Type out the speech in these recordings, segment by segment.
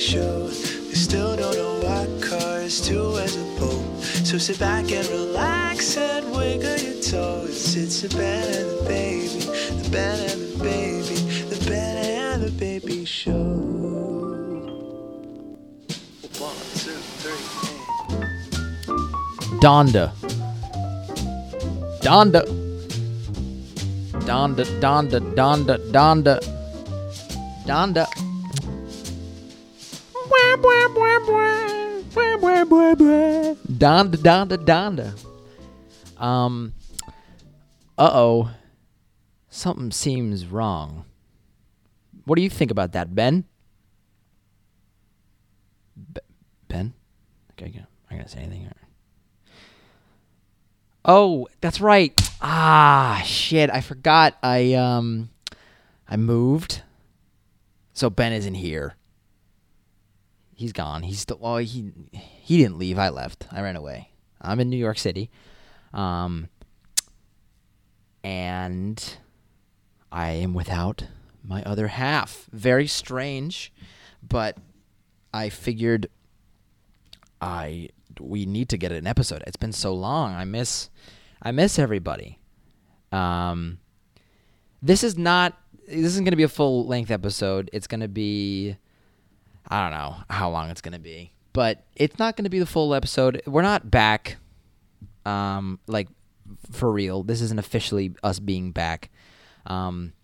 show. We still don't know what cars to as a pole. So sit back and relax and wiggle your toes. It's the Ben and the Baby, the Ben and the Baby, the Ben and the Baby Show. Donda. Donda. Donda, Donda, Donda, Donda. Donda. Donda, Donda, Donda. Um. Uh oh. Something seems wrong. What do you think about that, Ben? Be- Ben? Okay, good. I gotta say anything. Oh, that's right. Ah, shit. I forgot. I um I moved. So Ben isn't here. He's gone. He's still well, he he didn't leave. I left. I ran away. I'm in New York City. Um and I am without my other half. Very strange, but I figured I we need to get an episode. It's been so long. I miss I miss everybody. Um this is not this isn't going to be a full length episode. It's going to be I don't know how long it's going to be, but it's not going to be the full episode. We're not back um like for real. This isn't officially us being back. Um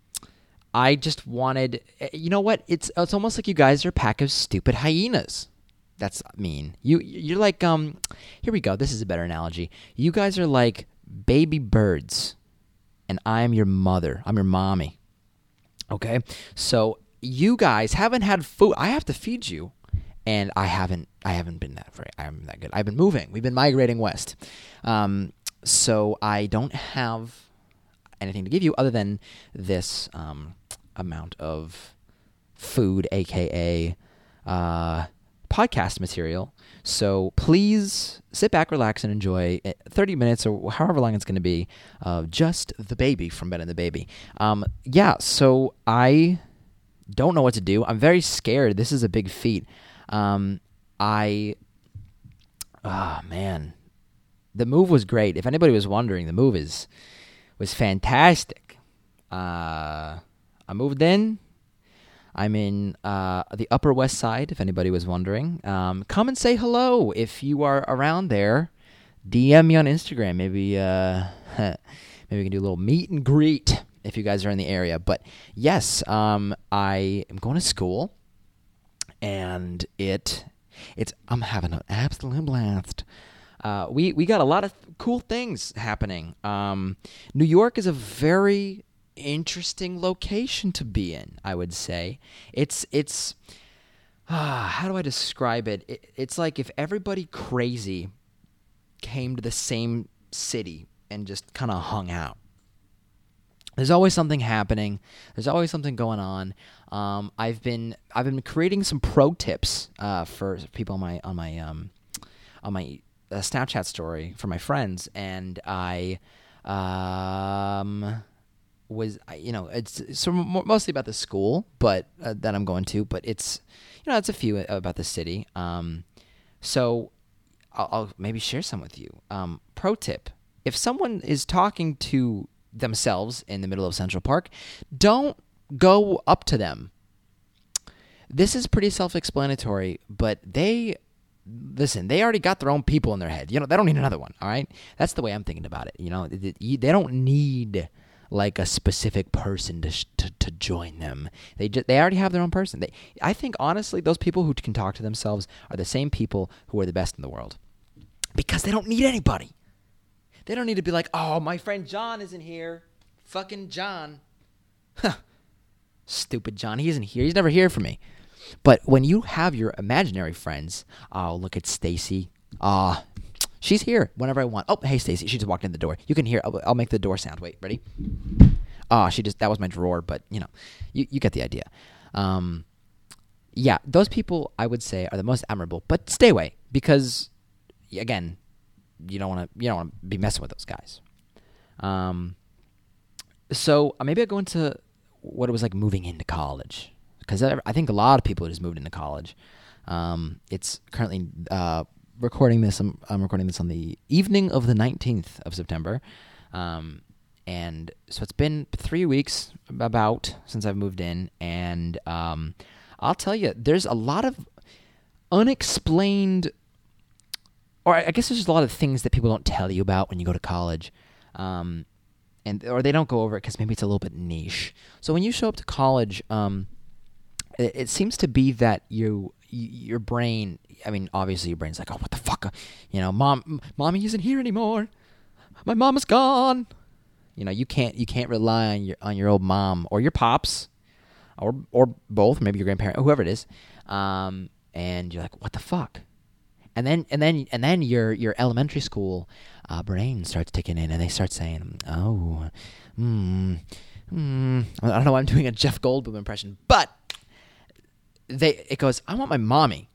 I just wanted you know what? It's it's almost like you guys are a pack of stupid hyenas. That's mean. You you're like um here we go. This is a better analogy. You guys are like baby birds and I am your mother. I'm your mommy. Okay? So you guys haven't had food. I have to feed you and I haven't I haven't been that very I haven't that good. I've been moving. We've been migrating west. Um so I don't have anything to give you other than this um, amount of food, aka uh, podcast material. So please sit back, relax, and enjoy eh, 30 minutes or however long it's going to be of just the baby from Ben and the Baby. Um, yeah, so I don't know what to do. I'm very scared. This is a big feat. Um, I, oh man, the move was great. If anybody was wondering, the move is was fantastic. Uh, I moved in. I'm in uh, the Upper West Side. If anybody was wondering, um, come and say hello if you are around there. DM me on Instagram. Maybe uh, maybe we can do a little meet and greet if you guys are in the area. But yes, um, I am going to school, and it it's I'm having an absolute blast. Uh, we we got a lot of cool things happening. Um, New York is a very interesting location to be in. I would say it's it's ah, how do I describe it? it? It's like if everybody crazy came to the same city and just kind of hung out. There's always something happening. There's always something going on. Um, I've been I've been creating some pro tips uh, for people on my on my um, on my a Snapchat story for my friends, and I um, was you know it's so mostly about the school, but uh, that I'm going to, but it's you know it's a few about the city. Um, so I'll, I'll, maybe share some with you. Um, pro tip: if someone is talking to themselves in the middle of Central Park, don't go up to them. This is pretty self-explanatory, but they listen, they already got their own people in their head. You know, they don't need another one. All right, that's the way I'm thinking about it. You know, they don't need like a specific person to, to, to join them. They they already have their own person. They, I think honestly, those people who can talk to themselves are the same people who are the best in the world because they don't need anybody. They don't need to be like, oh, my friend John isn't here. Fucking John. Huh. Stupid John. He isn't here. He's never here for me. But when you have your imaginary friends, oh, look at Stacy. Ah, she's here whenever I want. Oh, hey, Stacy. She just walked in the door. You can hear. I'll, I'll make the door sound. Wait, ready? Ah, oh, she just that was my drawer, but you know, you you get the idea. Um, yeah, those people I would say are the most admirable. But stay away because, again, you don't want to you don't want to be messing with those guys. Um, so uh, maybe I go into what it was like moving into college because I think a lot of people just moved into college. Um, it's currently uh, recording this. I'm, I'm recording this on the evening of the 19th of September. Um, and so it's been three weeks about since I've moved in, and um, I'll tell you, there's a lot of unexplained, or I guess there's just a lot of things that people don't tell you about when you go to college, um, and or they don't go over it because maybe it's a little bit niche. So when you show up to college, um, it, it seems to be that you your brain. I mean, obviously your brain's like, oh, what the fuck, you know, mom, mommy isn't here anymore. My mom is gone. You know, you can't you can't rely on your on your old mom or your pops, or or both, maybe your grandparent, whoever it is. Um, and you're like, what the fuck? And then and then and then your your elementary school uh, brain starts ticking in, and they start saying, oh, hmm, hmm. I don't know why I'm doing a Jeff Goldblum impression, but they it goes, I want my mommy.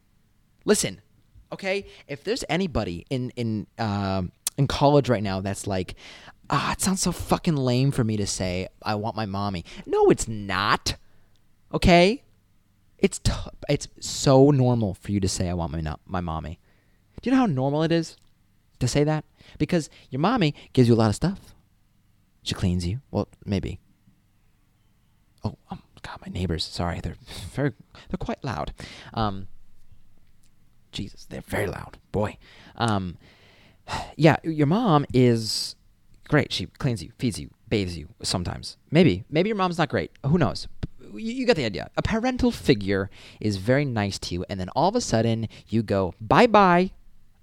Listen, okay, if there's anybody in in uh, in college right now that's like, ah, it sounds so fucking lame for me to say I want my mommy. No, it's not. Okay? It's t- it's so normal for you to say I want my my mommy. Do you know how normal it is to say that? Because your mommy gives you a lot of stuff. She cleans you. Well, maybe. Oh, um, God, my neighbors. Sorry, they're very they're quite loud. Um, Jesus, they're very loud. Boy. Um, yeah, your mom is great. She cleans you, feeds you, bathes you sometimes. Maybe. Maybe your mom's not great. Who knows? You, get the idea. A parental figure is very nice to you, and then all of a sudden you go, bye bye.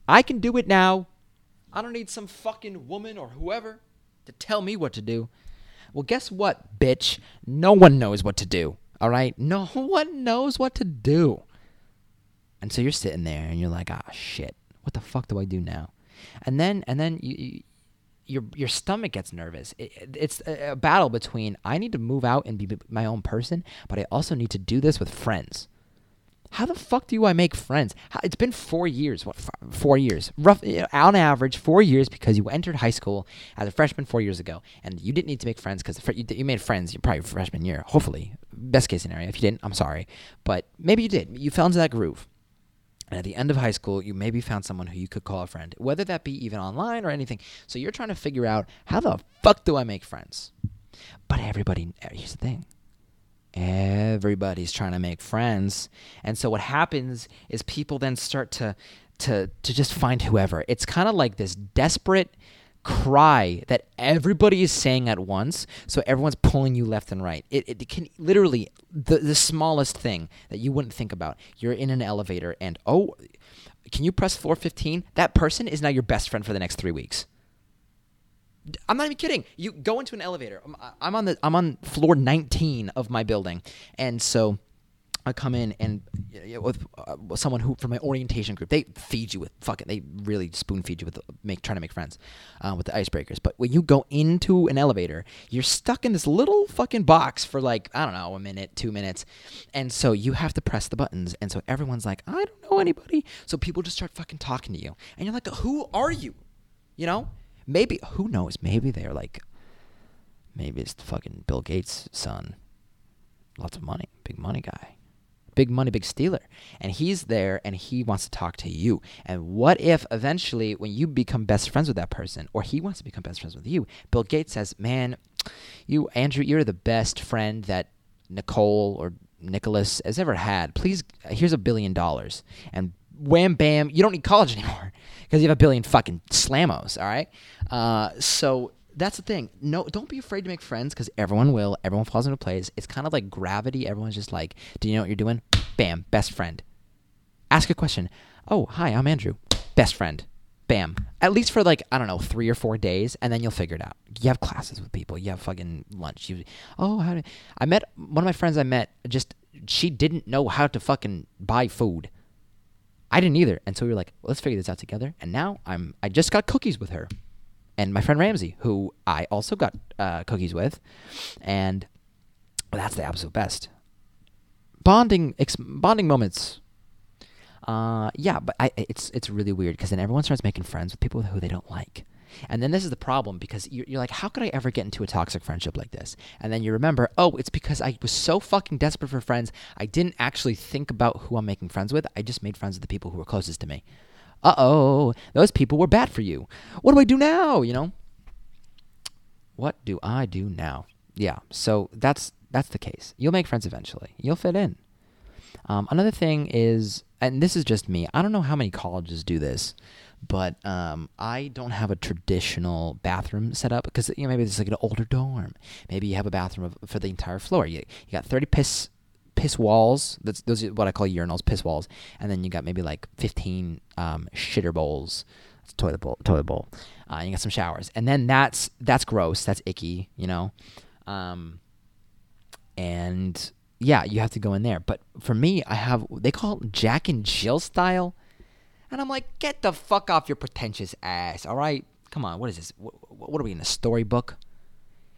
I can do it now. I don't need some fucking woman or whoever to tell me what to do. Well, guess what, bitch? No one knows what to do. All right? No one knows what to do. And so you're sitting there and you're like, ah, shit. What the fuck do I do now? And then, and then you, you your your stomach gets nervous. It, it's a, a battle between I need to move out and be my own person, but I also need to do this with friends. How the fuck do I make friends? How, it's been four years. What four years? Rough you know, on average, four years because you entered high school as a freshman four years ago, and you didn't need to make friends because you, you made friends. Probably freshman year, hopefully. Best case scenario. If you didn't, I'm sorry, but maybe you did. You fell into that groove. And at the end of high school, you maybe found someone who you could call a friend, whether that be even online or anything. So you're trying to figure out how the fuck do I make friends? But everybody, eh, here's the thing everybody's trying to make friends. And so what happens is people then start to to to just find whoever. It's kind of like this desperate cry that everybody is saying at once so everyone's pulling you left and right it, it can literally the, the smallest thing that you wouldn't think about you're in an elevator and oh can you press floor 15 that person is now your best friend for the next three weeks i'm not even kidding you go into an elevator i'm, I'm on the i'm on floor 19 of my building and so I come in and you know, with uh, someone who from my orientation group, they feed you with fucking, they really spoon feed you with make trying to make friends uh, with the icebreakers. But when you go into an elevator, you're stuck in this little fucking box for like I don't know a minute, two minutes, and so you have to press the buttons. And so everyone's like, I don't know anybody. So people just start fucking talking to you, and you're like, Who are you? You know? Maybe who knows? Maybe they're like, maybe it's the fucking Bill Gates' son, lots of money, big money guy big money, big stealer. And he's there and he wants to talk to you. And what if eventually, when you become best friends with that person, or he wants to become best friends with you, Bill Gates says, Man, you, Andrew, you're the best friend that Nicole or Nicholas has ever had. Please, here's a billion dollars. And wham bam, you don't need college anymore because you have a billion fucking slamos, all right? Uh, so that's the thing. No, don't be afraid to make friends because everyone will. Everyone falls into place. It's kind of like gravity. Everyone's just like, "Do you know what you're doing?" Bam, best friend. Ask a question. Oh, hi, I'm Andrew. Best friend. Bam. At least for like I don't know three or four days, and then you'll figure it out. You have classes with people. You have fucking lunch. You. Oh, how did I met one of my friends? I met just she didn't know how to fucking buy food. I didn't either, and so we were like, well, let's figure this out together. And now I'm I just got cookies with her and my friend Ramsey, who I also got uh, cookies with, and that's the absolute best. Bonding ex- bonding moments. Uh, yeah, but I, it's it's really weird because then everyone starts making friends with people who they don't like, And then this is the problem because you're, you're like, how could I ever get into a toxic friendship like this? And then you remember, oh, it's because I was so fucking desperate for friends. I didn't actually think about who I'm making friends with. I just made friends with the people who were closest to me. Uh oh, those people were bad for you. What do I do now? You know? What do I do now? Yeah, so that's that's the case. You'll make friends eventually. You'll fit in. Um, another thing is, and this is just me. I don't know how many colleges do this, but um, I don't have a traditional bathroom set up because you know maybe it's like an older dorm. Maybe you have a bathroom for the entire floor. You you got thirty piss piss walls. That's those are what I call urinals, piss walls, and then you got maybe like fifteen um, shitter bowls, toilet bowl, toilet bowl. Uh, you got some showers, and then that's that's gross. That's icky, you know. Um, and yeah, you have to go in there. But for me, I have they call it Jack and Jill style, and I'm like, get the fuck off your pretentious ass. All right, come on. What is this? What, what are we in a storybook?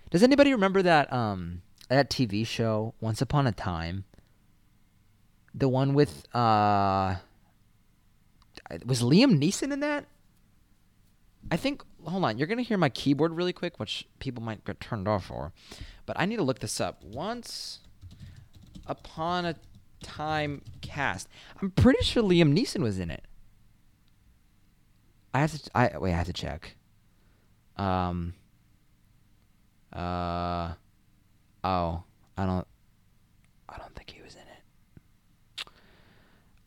Does anybody remember that um that TV show Once Upon a Time? The one with uh was Liam Neeson in that? I think hold on, you're gonna hear my keyboard really quick, which people might get turned off for. But I need to look this up. Once upon a time cast. I'm pretty sure Liam Neeson was in it. I have to I wait, I have to check. Um uh oh, I don't I don't think he was in it.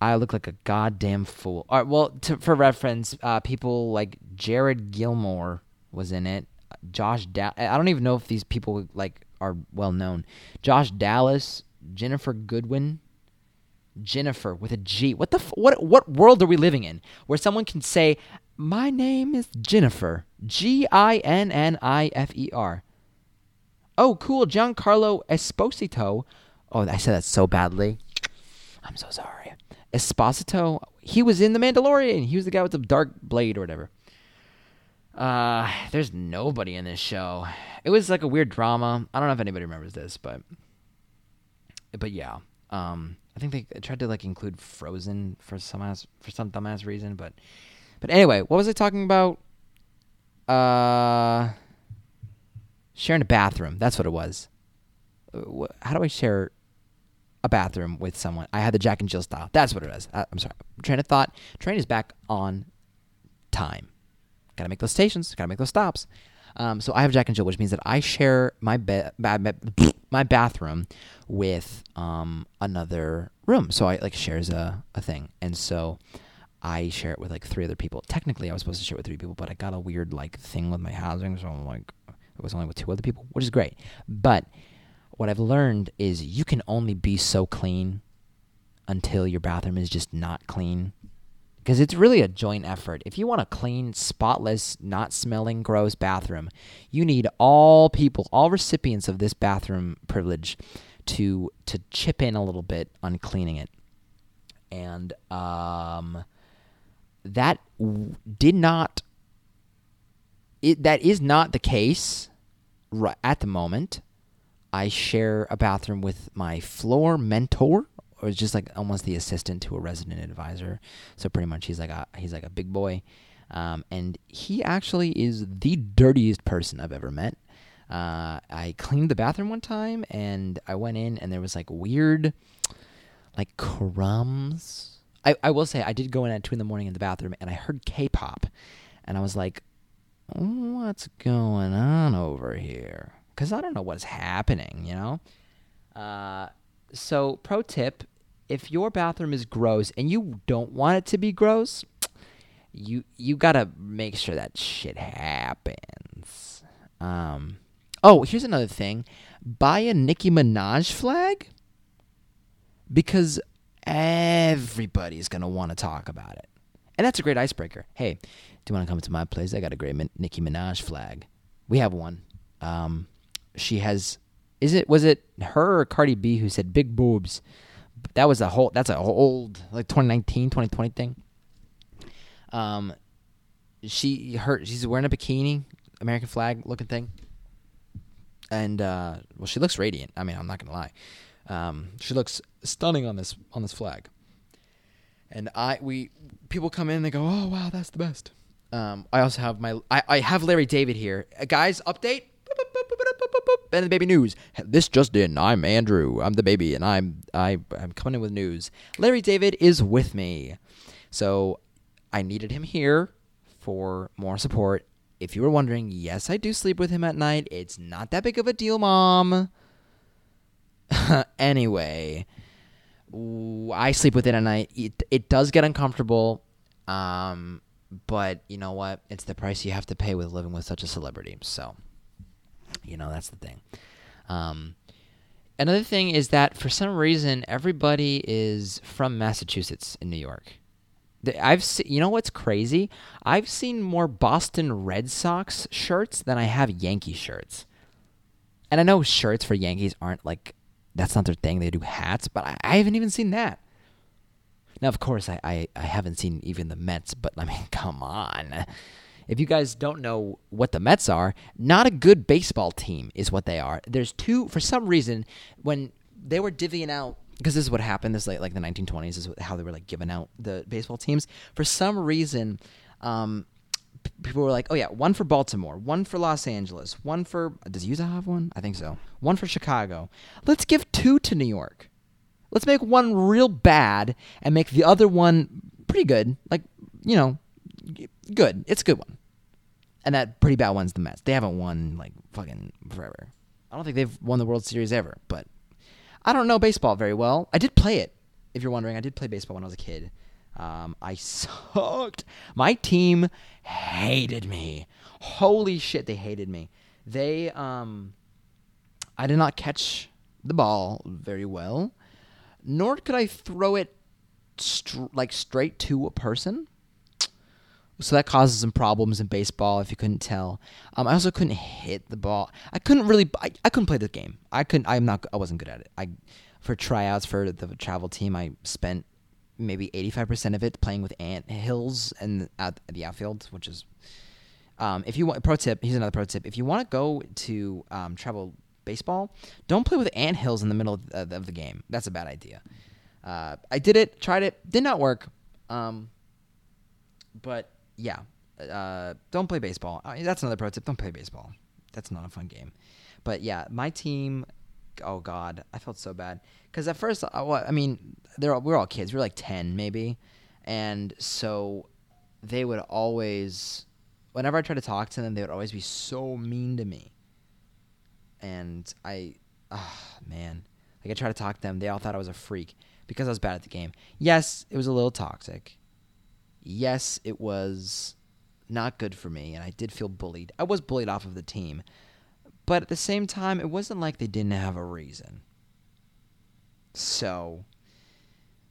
I look like a goddamn fool. All right, well, to, for reference, uh, people like Jared Gilmore was in it. Josh, da- I don't even know if these people like are well known. Josh Dallas, Ginnifer Goodwin, Jennifer with a G. What the f- what what world are we living in where someone can say my name is Jennifer, G I N N I F E R. Oh, cool, Giancarlo Esposito. Oh, I said that so badly. I'm so sorry. Esposito. He was in The Mandalorian. He was the guy with the dark blade or whatever. Uh, there's nobody in this show. It was like a weird drama. I don't know if anybody remembers this, but but yeah. Um, I think they tried to like include Frozen for some ass, for some dumbass reason, but but anyway, what was I talking about? Uh, sharing a bathroom. That's what it was. Uh, how do I share a bathroom with someone? I had the Jack and Jill style. That's what it is. I, I'm sorry. Train of thought. Train is back on time. Got to make those stations. Got to make those stops. Um, so I have Jack and Jill, which means that I share my be- my bathroom with um, another room. So I like shares a, a thing, and so I share it with like three other people. Technically, I was supposed to share it with three people, but I got a weird like thing with my housing, so I'm like it was only with two other people, which is great. But what I've learned is you can only be so clean until your bathroom is just not clean because it's really a joint effort. If you want a clean, spotless, not smelling gross bathroom, you need all people, all recipients of this bathroom privilege to to chip in a little bit on cleaning it. And um that did not it that is not the case at the moment. I share a bathroom with my floor mentor or just like almost the assistant to a resident advisor. So pretty much he's like a he's like a big boy, um, and he actually is the dirtiest person I've ever met. Uh, I cleaned the bathroom one time, and I went in, and there was like weird, like crumbs. I, I will say I did go in at two in the morning in the bathroom, and I heard K-pop, and I was like, "What's going on over here?" Because I don't know what's happening, you know. Uh, so pro tip if your bathroom is gross and you don't want it to be gross, you you gotta make sure that shit happens. Um, oh, here's another thing: buy a Nicki Minaj flag because everybody's gonna want to talk about it, and that's a great icebreaker. Hey, do you want to come to my place? I got a great Min- Nicki Minaj flag. We have one. Um, she has. Is it was it her or Cardi B who said big boobs? that was a whole that's a old like 2019 2020 thing um she her she's wearing a bikini american flag looking thing and uh well she looks radiant i mean i'm not gonna lie um she looks stunning on this on this flag and i we people come in and they go oh wow that's the best Um, I also have my I, I have Larry David here, uh, guys. Update. And the baby news. This just in. I'm Andrew. I'm the baby, and I'm I I'm coming in with news. Larry David is with me, so I needed him here for more support. If you were wondering, yes, I do sleep with him at night. It's not that big of a deal, mom. anyway, I sleep with it at night. It it does get uncomfortable. Um, but you know what? It's the price you have to pay with living with such a celebrity. So, you know, that's the thing. Um, another thing is that for some reason, everybody is from Massachusetts in New York. I've seen, you know what's crazy? I've seen more Boston Red Sox shirts than I have Yankee shirts. And I know shirts for Yankees aren't like that's not their thing. They do hats, but I, I haven't even seen that. Now, of course, I, I, I haven't seen even the Mets, but I mean, come on. If you guys don't know what the Mets are, not a good baseball team is what they are. There's two, for some reason, when they were divvying out, because this is what happened, this like, like the 1920s is how they were like giving out the baseball teams. For some reason, um, people were like, oh yeah, one for Baltimore, one for Los Angeles, one for, does Utah have one? I think so. One for Chicago. Let's give two to New York. Let's make one real bad and make the other one pretty good. Like, you know, good. It's a good one. And that pretty bad one's the Mets. They haven't won like fucking forever. I don't think they've won the World Series ever, but I don't know baseball very well. I did play it. If you're wondering, I did play baseball when I was a kid. Um, I sucked. My team hated me. Holy shit, they hated me. They um, I did not catch the ball very well nor could I throw it str- like straight to a person. So that causes some problems in baseball if you couldn't tell. Um, I also couldn't hit the ball. I couldn't really. I, I couldn't play the game. I couldn't. I'm not. I wasn't good at it. I for tryouts for the travel team. I spent maybe 85% of it playing with ant hills and at the outfield, which is. Um, if you want pro tip, here's another pro tip. If you want to go to um, travel baseball, don't play with ant hills in the middle of the, of the game. That's a bad idea. Uh, I did it, tried it, did not work. Um, but yeah, uh, don't play baseball. I mean, that's another pro tip. Don't play baseball. That's not a fun game. But yeah, my team. Oh God, I felt so bad because at first, I, uh, I mean, they're all, we're all kids. We we're like ten maybe, and so they would always, whenever I tried to talk to them, they would always be so mean to me and I, oh, man, like I tried to talk to them. They all thought I was a freak because I was bad at the game. Yes, it was a little toxic. Yes, it was not good for me, and I did feel bullied. I was bullied off of the team, but at the same time, it wasn't like they didn't have a reason. So,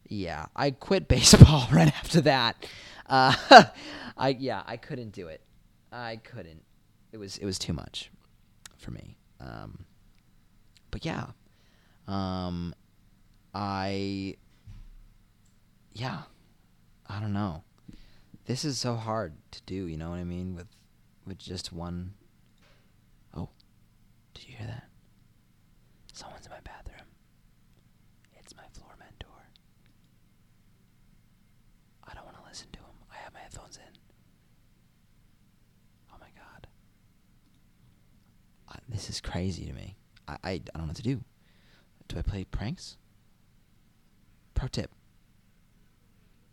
yeah, I quit baseball right after that. Uh, I yeah, I couldn't do it. I couldn't. It was it was too much for me. Um, but yeah, um, I yeah, I don't know. This is so hard to do. You know what I mean? With with just one. Oh, did you hear that? Someone's in my bathroom. It's my floor mentor. I don't want to listen to him. I have my headphones in. Oh this is crazy to me. I, I, I don't know what to do. Do I play pranks? Pro tip.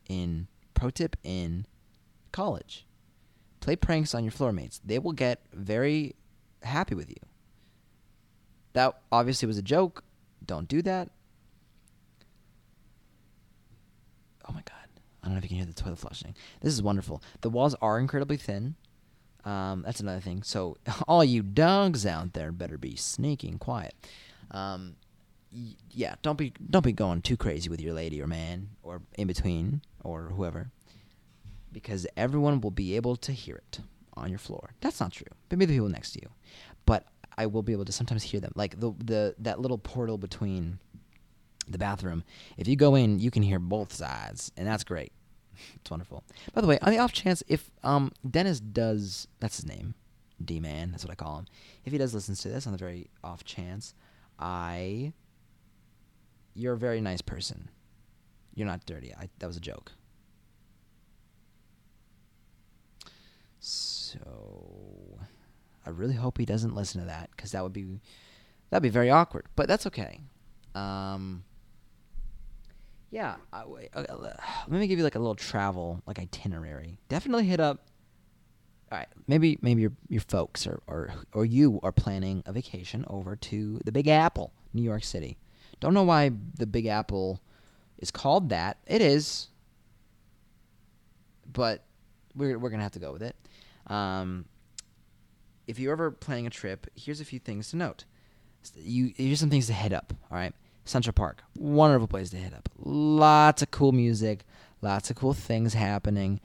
In pro tip in college, play pranks on your floor mates. They will get very happy with you. That obviously was a joke. Don't do that. Oh my god. I don't know if you can hear the toilet flushing. This is wonderful. The walls are incredibly thin. Um, that's another thing. So all you dogs out there better be sneaking quiet. Um, y- yeah, don't be don't be going too crazy with your lady or man or in between or whoever, because everyone will be able to hear it on your floor. That's not true. Maybe the people next to you, but I will be able to sometimes hear them. Like the the that little portal between the bathroom. If you go in, you can hear both sides, and that's great. it's wonderful. By the way, on the off chance, if um Dennis does, that's his name, D Man, that's what I call him. If he does listen to this, on the very off chance, I, you're a very nice person. You're not dirty. I, that was a joke. So I really hope he doesn't listen to that because that would be that'd be very awkward. But that's okay. Um, yeah, I, uh, let me give you like a little travel like itinerary. Definitely hit up. All right, maybe maybe your your folks or or or you are planning a vacation over to the Big Apple, New York City. Don't know why the Big Apple is called that. It is, but we're we're gonna have to go with it. Um, if you're ever planning a trip, here's a few things to note. You here's some things to head up. All right, Central Park, wonderful place to hit up. Lots of cool music, lots of cool things happening.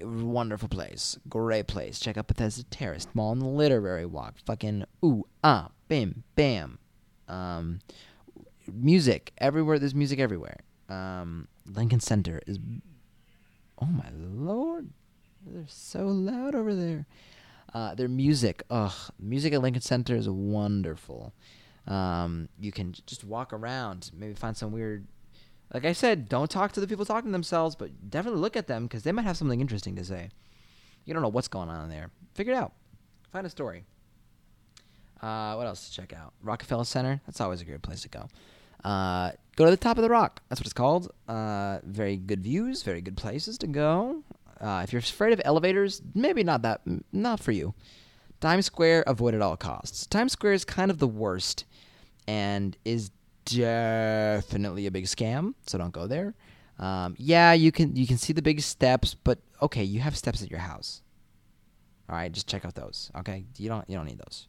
Wonderful place, great place. Check out Bethesda Terrace, Mall and the Literary Walk. Fucking ooh ah bam bam. Um, music everywhere. There's music everywhere. Um, Lincoln Center is. Oh my lord, they're so loud over there. Uh, their music, ugh, music at Lincoln Center is wonderful. Um, you can just walk around, maybe find some weird. Like I said, don't talk to the people talking to themselves, but definitely look at them because they might have something interesting to say. You don't know what's going on there. Figure it out. Find a story. Uh, what else to check out? Rockefeller Center. That's always a great place to go. Uh, go to the top of the rock. That's what it's called. Uh, very good views. Very good places to go. Uh, if you're afraid of elevators, maybe not that. Not for you. Times Square, avoid at all costs. Times Square is kind of the worst, and is definitely a big scam. So don't go there. Um, yeah, you can you can see the big steps, but okay, you have steps at your house. All right, just check out those. Okay, you don't you don't need those.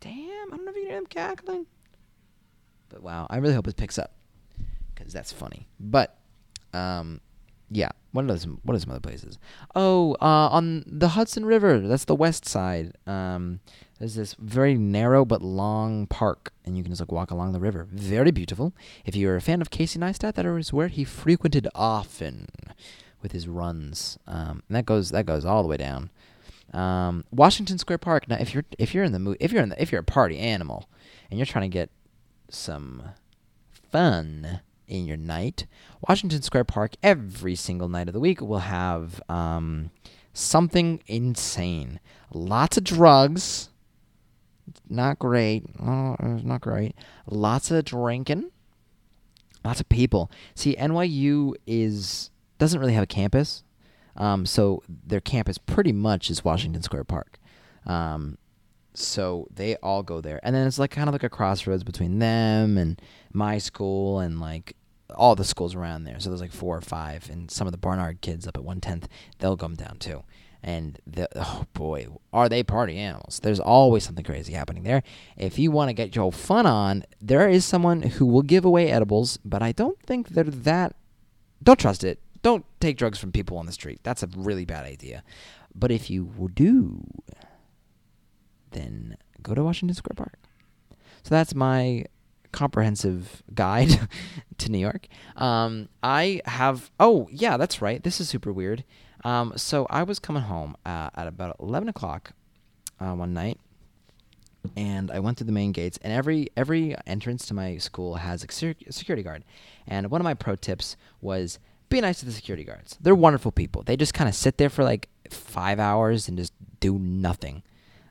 Damn, I don't know if you can hear them cackling. But wow, I really hope it picks up because that's funny. But um, yeah, what are some what are some other places? Oh, uh, on the Hudson River, that's the west side. Um, there's this very narrow but long park, and you can just like walk along the river. Very beautiful. If you're a fan of Casey Neistat, that is where he frequented often with his runs. Um, and that goes that goes all the way down. Um, Washington Square Park. Now, if you're if you're in the mood, if you're in the, if you're a party animal, and you're trying to get some fun in your night, Washington Square Park every single night of the week will have um, something insane. Lots of drugs. Not great. Oh, not great. Lots of drinking. Lots of people. See, NYU is doesn't really have a campus, um, so their campus pretty much is Washington Square Park. Um, so they all go there, and then it's like kind of like a crossroads between them and my school and like all the schools around there. So there's like four or five, and some of the Barnard kids up at one tenth, they'll come down too. And the, oh boy, are they party animals? There's always something crazy happening there. If you want to get your fun on, there is someone who will give away edibles, but I don't think they're that. Don't trust it. Don't take drugs from people on the street. That's a really bad idea. But if you do, then go to Washington Square Park. So that's my comprehensive guide to New York. Um, I have. Oh, yeah, that's right. This is super weird. Um, so I was coming home uh, at about eleven o'clock uh, one night, and I went through the main gates. And every every entrance to my school has a security guard. And one of my pro tips was be nice to the security guards. They're wonderful people. They just kind of sit there for like five hours and just do nothing.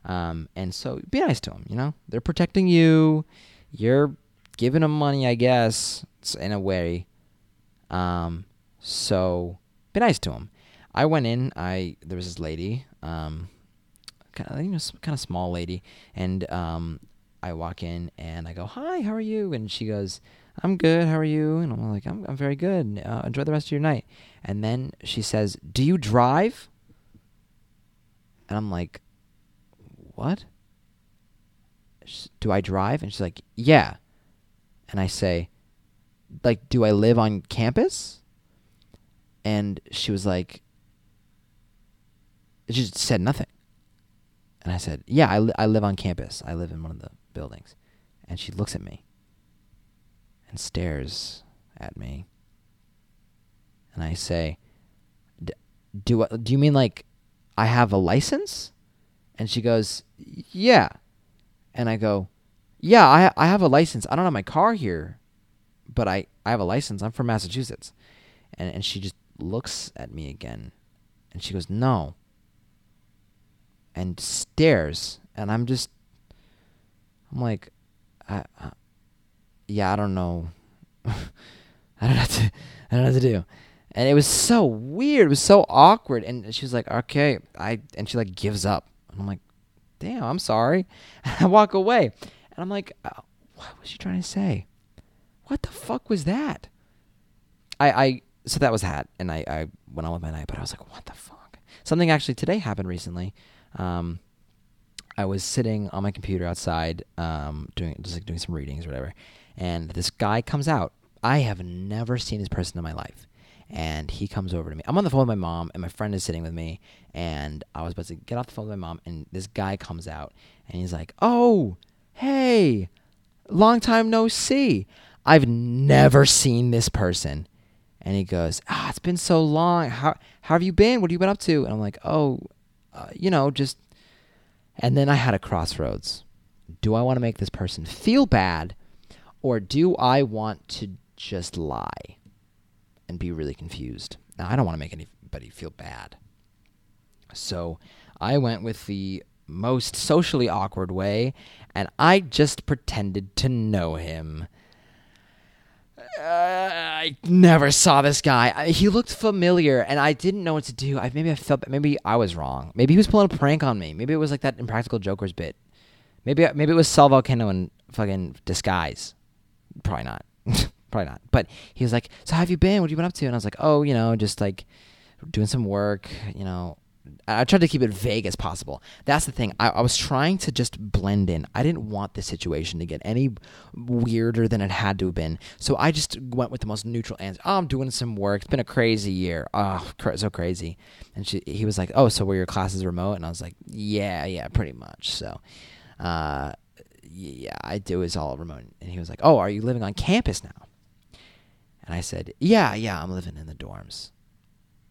Um, and so be nice to them. You know, they're protecting you. You're giving them money, I guess, in a way. Um, so be nice to them. I went in. I there was this lady, um, kind of you know, kind of small lady, and um, I walk in and I go, "Hi, how are you?" And she goes, "I'm good. How are you?" And I'm like, "I'm I'm very good. Uh, enjoy the rest of your night." And then she says, "Do you drive?" And I'm like, "What?" Do I drive? And she's like, "Yeah." And I say, "Like, do I live on campus?" And she was like, she just said nothing. And I said, "Yeah, I, li- I live on campus. I live in one of the buildings." And she looks at me and stares at me. And I say, "Do I, do you mean like I have a license?" And she goes, "Yeah." And I go, "Yeah, I I have a license. I don't have my car here, but I I have a license. I'm from Massachusetts." And and she just looks at me again. And she goes, "No." and stares, and I'm just, I'm like, I, I yeah, I don't know, I don't know to, I don't know what to do, and it was so weird, it was so awkward, and she was like, okay, I, and she like gives up, and I'm like, damn, I'm sorry, and I walk away, and I'm like, uh, what was she trying to say? What the fuck was that? I, I so that was that, and I, I went on with my night, but I was like, what the fuck? Something actually today happened recently. Um, I was sitting on my computer outside, um, doing just like doing some readings or whatever, and this guy comes out. I have never seen this person in my life, and he comes over to me. I'm on the phone with my mom, and my friend is sitting with me, and I was about to get off the phone with my mom, and this guy comes out, and he's like, "Oh, hey, long time no see. I've never seen this person." And he goes, "Ah, it's been so long. How how have you been? What have you been up to?" And I'm like, "Oh, uh, you know, just." And then I had a crossroads. Do I want to make this person feel bad, or do I want to just lie and be really confused? Now, I don't want to make anybody feel bad. So I went with the most socially awkward way, and I just pretended to know him. Uh, I never saw this guy. I, he looked familiar, and I didn't know what to do. I maybe I felt maybe I was wrong. Maybe he was pulling a prank on me. Maybe it was like that Impractical Jokers bit. Maybe maybe it was Sal Vulcano in fucking disguise. Probably not. Probably not. But he was like, "So how have you been? What have you been up to?" And I was like, "Oh, you know, just like doing some work. You know, I tried to keep it vague as possible. That's the thing. I, I, was trying to just blend in. I didn't want the situation to get any weirder than it had to have been. So I just went with the most neutral answer. Oh, I'm doing some work. It's been a crazy year. Oh, so crazy. And she, he was like, Oh, so were your classes remote? And I was like, Yeah, yeah, pretty much. So, uh, yeah, I do is all remote. And he was like, Oh, are you living on campus now? And I said, Yeah, yeah, I'm living in the dorms.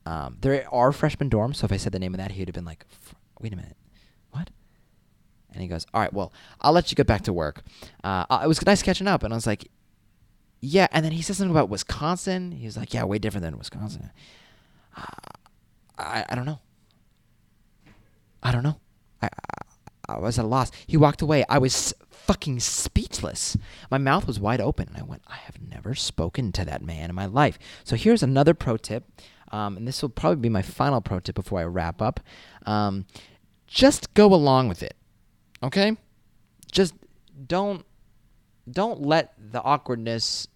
Um, there are freshman dorms, so if I said the name of that, he'd have been like, "Wait a minute, what?" And he goes, "All right, well, I'll let you get back to work." Uh, it was nice catching up, and I was like, "Yeah." And then he said something about Wisconsin. He was like, "Yeah, way different than Wisconsin." Uh, I I don't know. I don't know. I, I I was at a loss. He walked away. I was fucking speechless. My mouth was wide open, and I went, "I have never spoken to that man in my life." So here's another pro tip. Um, and this will probably be my final pro tip before I wrap up. Um, just go along with it, okay? Just don't don't let the awkwardness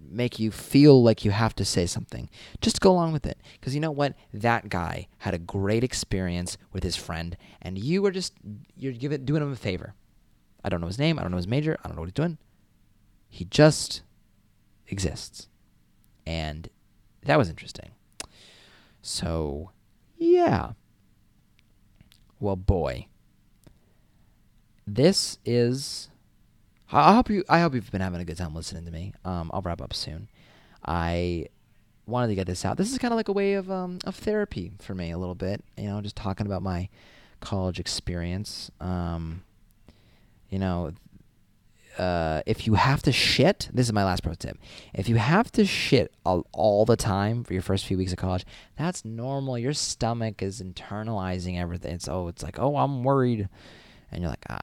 make you feel like you have to say something. Just go along with it, because you know what? That guy had a great experience with his friend, and you were just you're giving doing him a favor. I don't know his name. I don't know his major. I don't know what he's doing. He just exists, and that was interesting. So, yeah. Well, boy. This is I hope you I hope you've been having a good time listening to me. Um, I'll wrap up soon. I wanted to get this out. This is kind of like a way of um, of therapy for me a little bit, you know, just talking about my college experience. Um, you know, uh, if you have to shit, this is my last pro tip. If you have to shit all, all, the time for your first few weeks of college, that's normal. Your stomach is internalizing everything. It's oh, it's like oh, I'm worried, and you're like ah,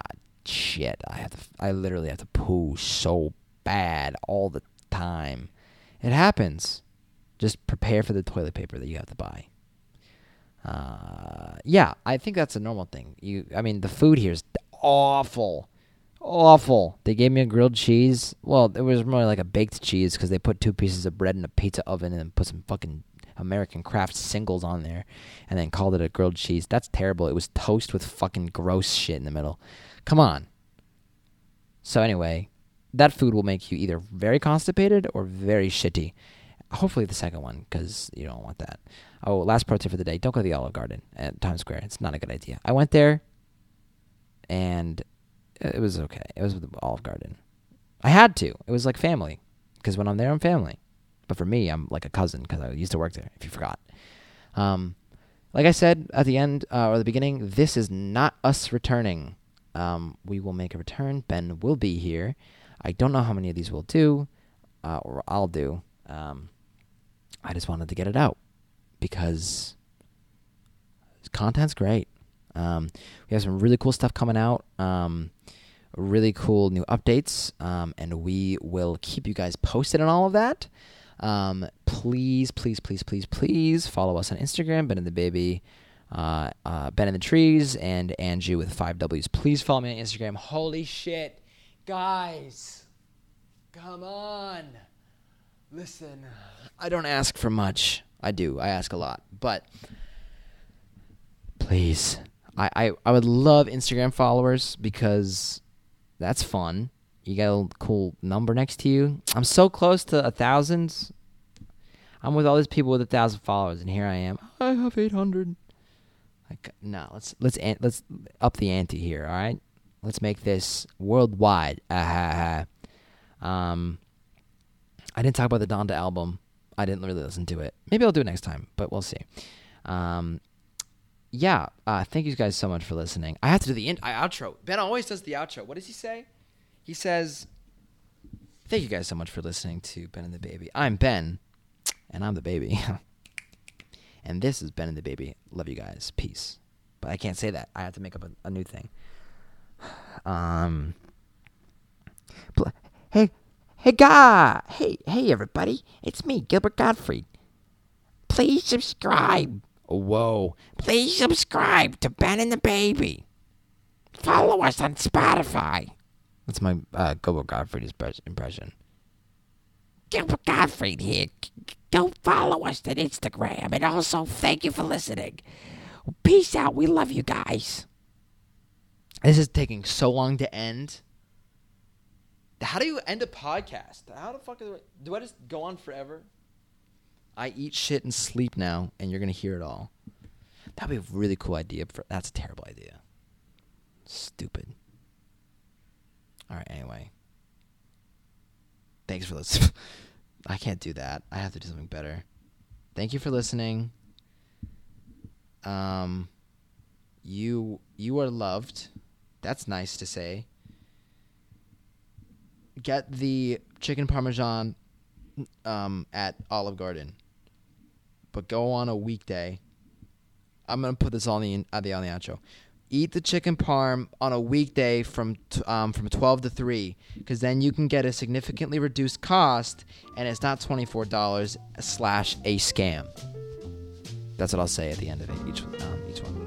shit. I have to. I literally have to poo so bad all the time. It happens. Just prepare for the toilet paper that you have to buy. Uh, yeah, I think that's a normal thing. You, I mean, the food here is awful awful. They gave me a grilled cheese. Well, it was more like a baked cheese because they put two pieces of bread in a pizza oven and then put some fucking American Kraft singles on there and then called it a grilled cheese. That's terrible. It was toast with fucking gross shit in the middle. Come on. So, anyway, that food will make you either very constipated or very shitty. Hopefully, the second one because you don't want that. Oh, last pro tip for the day don't go to the Olive Garden at Times Square. It's not a good idea. I went there and it was okay. It was with the Olive Garden. I had to. It was like family because when I'm there, I'm family. But for me, I'm like a cousin because I used to work there. If you forgot, um, like I said at the end uh, or the beginning, this is not us returning. Um, we will make a return. Ben will be here. I don't know how many of these we'll do, uh, or I'll do. Um, I just wanted to get it out because content's great. Um, we have some really cool stuff coming out. Um, really cool new updates, um, and we will keep you guys posted on all of that. Um, please, please, please, please, please follow us on Instagram, Ben and the Baby, uh, uh, Ben in the Trees, and Angie with five W's. Please follow me on Instagram. Holy shit, guys, come on, listen. I don't ask for much. I do. I ask a lot, but please, I, I, I would love Instagram followers because that's fun. You got a cool number next to you. I'm so close to a thousand. I'm with all these people with a thousand followers, and here I am. I have eight hundred. Like, no, let's let's let's up the ante here. All right, let's make this worldwide. Ah, um, I didn't talk about the Donda album. I didn't really listen to it. Maybe I'll do it next time, but we'll see. Um, yeah, uh, thank you guys so much for listening. I have to do the in- outro. Ben always does the outro. What does he say? He says, "Thank you guys so much for listening to Ben and the Baby. I'm Ben, and I'm the baby, and this is Ben and the Baby. Love you guys. Peace." But I can't say that. I have to make up a, a new thing. Um. Hey, hey, guy. Hey, hey, everybody. It's me, Gilbert Gottfried. Please subscribe. Whoa. Please subscribe to Ben and the Baby. Follow us on Spotify. That's my uh, Gilbert Gottfried impression. Gilbert Gottfried here. Go follow us on Instagram. And also, thank you for listening. Peace out. We love you guys. This is taking so long to end. How do you end a podcast? How the fuck do I, do I just go on forever? I eat shit and sleep now, and you're gonna hear it all. That'd be a really cool idea. For that's a terrible idea. Stupid. All right. Anyway, thanks for listening. I can't do that. I have to do something better. Thank you for listening. Um, you you are loved. That's nice to say. Get the chicken parmesan um, at Olive Garden, but go on a weekday. I'm gonna put this on the on the on the outro. Eat the chicken parm on a weekday from t- um, from 12 to 3, because then you can get a significantly reduced cost, and it's not $24 slash a scam. That's what I'll say at the end of it, each um, each one.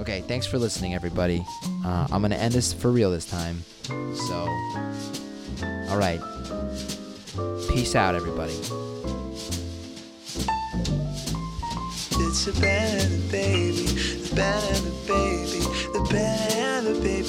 Okay, thanks for listening, everybody. Uh, I'm gonna end this for real this time. So, all right. Peace out, everybody. It's a the Baby, the the Baby, the the Baby.